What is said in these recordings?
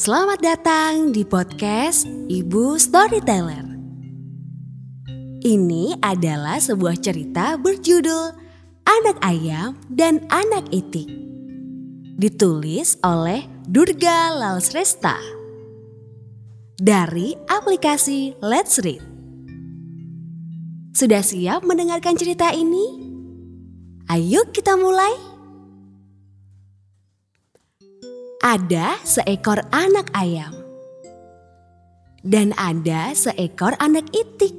Selamat datang di podcast Ibu Storyteller. Ini adalah sebuah cerita berjudul Anak Ayam dan Anak Itik. Ditulis oleh Durga Lalsresta dari aplikasi Let's Read. Sudah siap mendengarkan cerita ini? Ayo kita mulai. Ada seekor anak ayam. Dan ada seekor anak itik.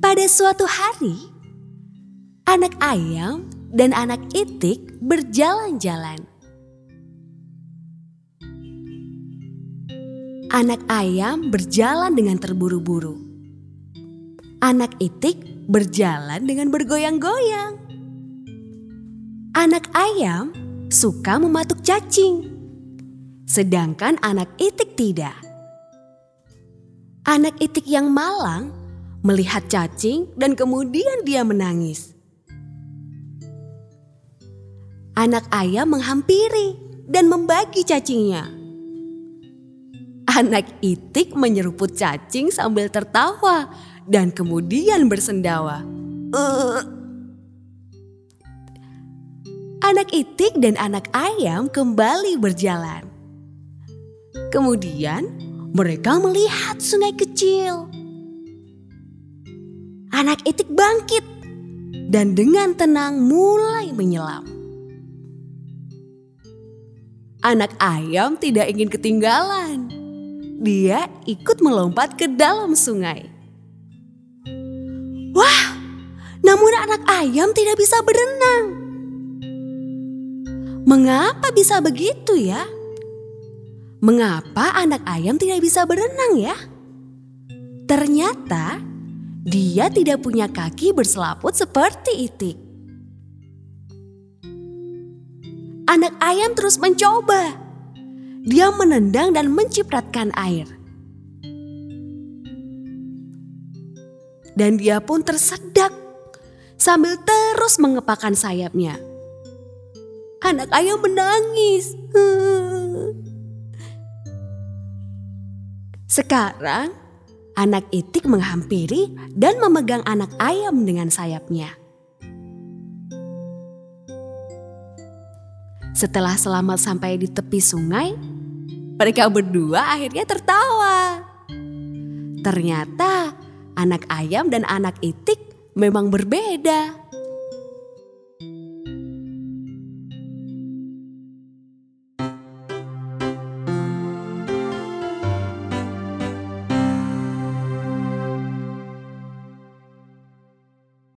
Pada suatu hari, anak ayam dan anak itik berjalan-jalan. Anak ayam berjalan dengan terburu-buru. Anak itik berjalan dengan bergoyang-goyang. Anak ayam suka mematuk cacing, sedangkan anak itik tidak. Anak itik yang malang melihat cacing dan kemudian dia menangis. Anak ayam menghampiri dan membagi cacingnya. Anak itik menyeruput cacing sambil tertawa dan kemudian bersendawa. Anak itik dan anak ayam kembali berjalan. Kemudian mereka melihat sungai kecil. Anak itik bangkit dan dengan tenang mulai menyelam. Anak ayam tidak ingin ketinggalan dia ikut melompat ke dalam sungai. Wah, namun anak ayam tidak bisa berenang. Mengapa bisa begitu ya? Mengapa anak ayam tidak bisa berenang ya? Ternyata dia tidak punya kaki berselaput seperti itik. Anak ayam terus mencoba dia menendang dan mencipratkan air. Dan dia pun tersedak sambil terus mengepakkan sayapnya. Anak ayam menangis. Sekarang anak itik menghampiri dan memegang anak ayam dengan sayapnya. Setelah selamat sampai di tepi sungai, mereka berdua akhirnya tertawa. Ternyata anak ayam dan anak itik memang berbeda.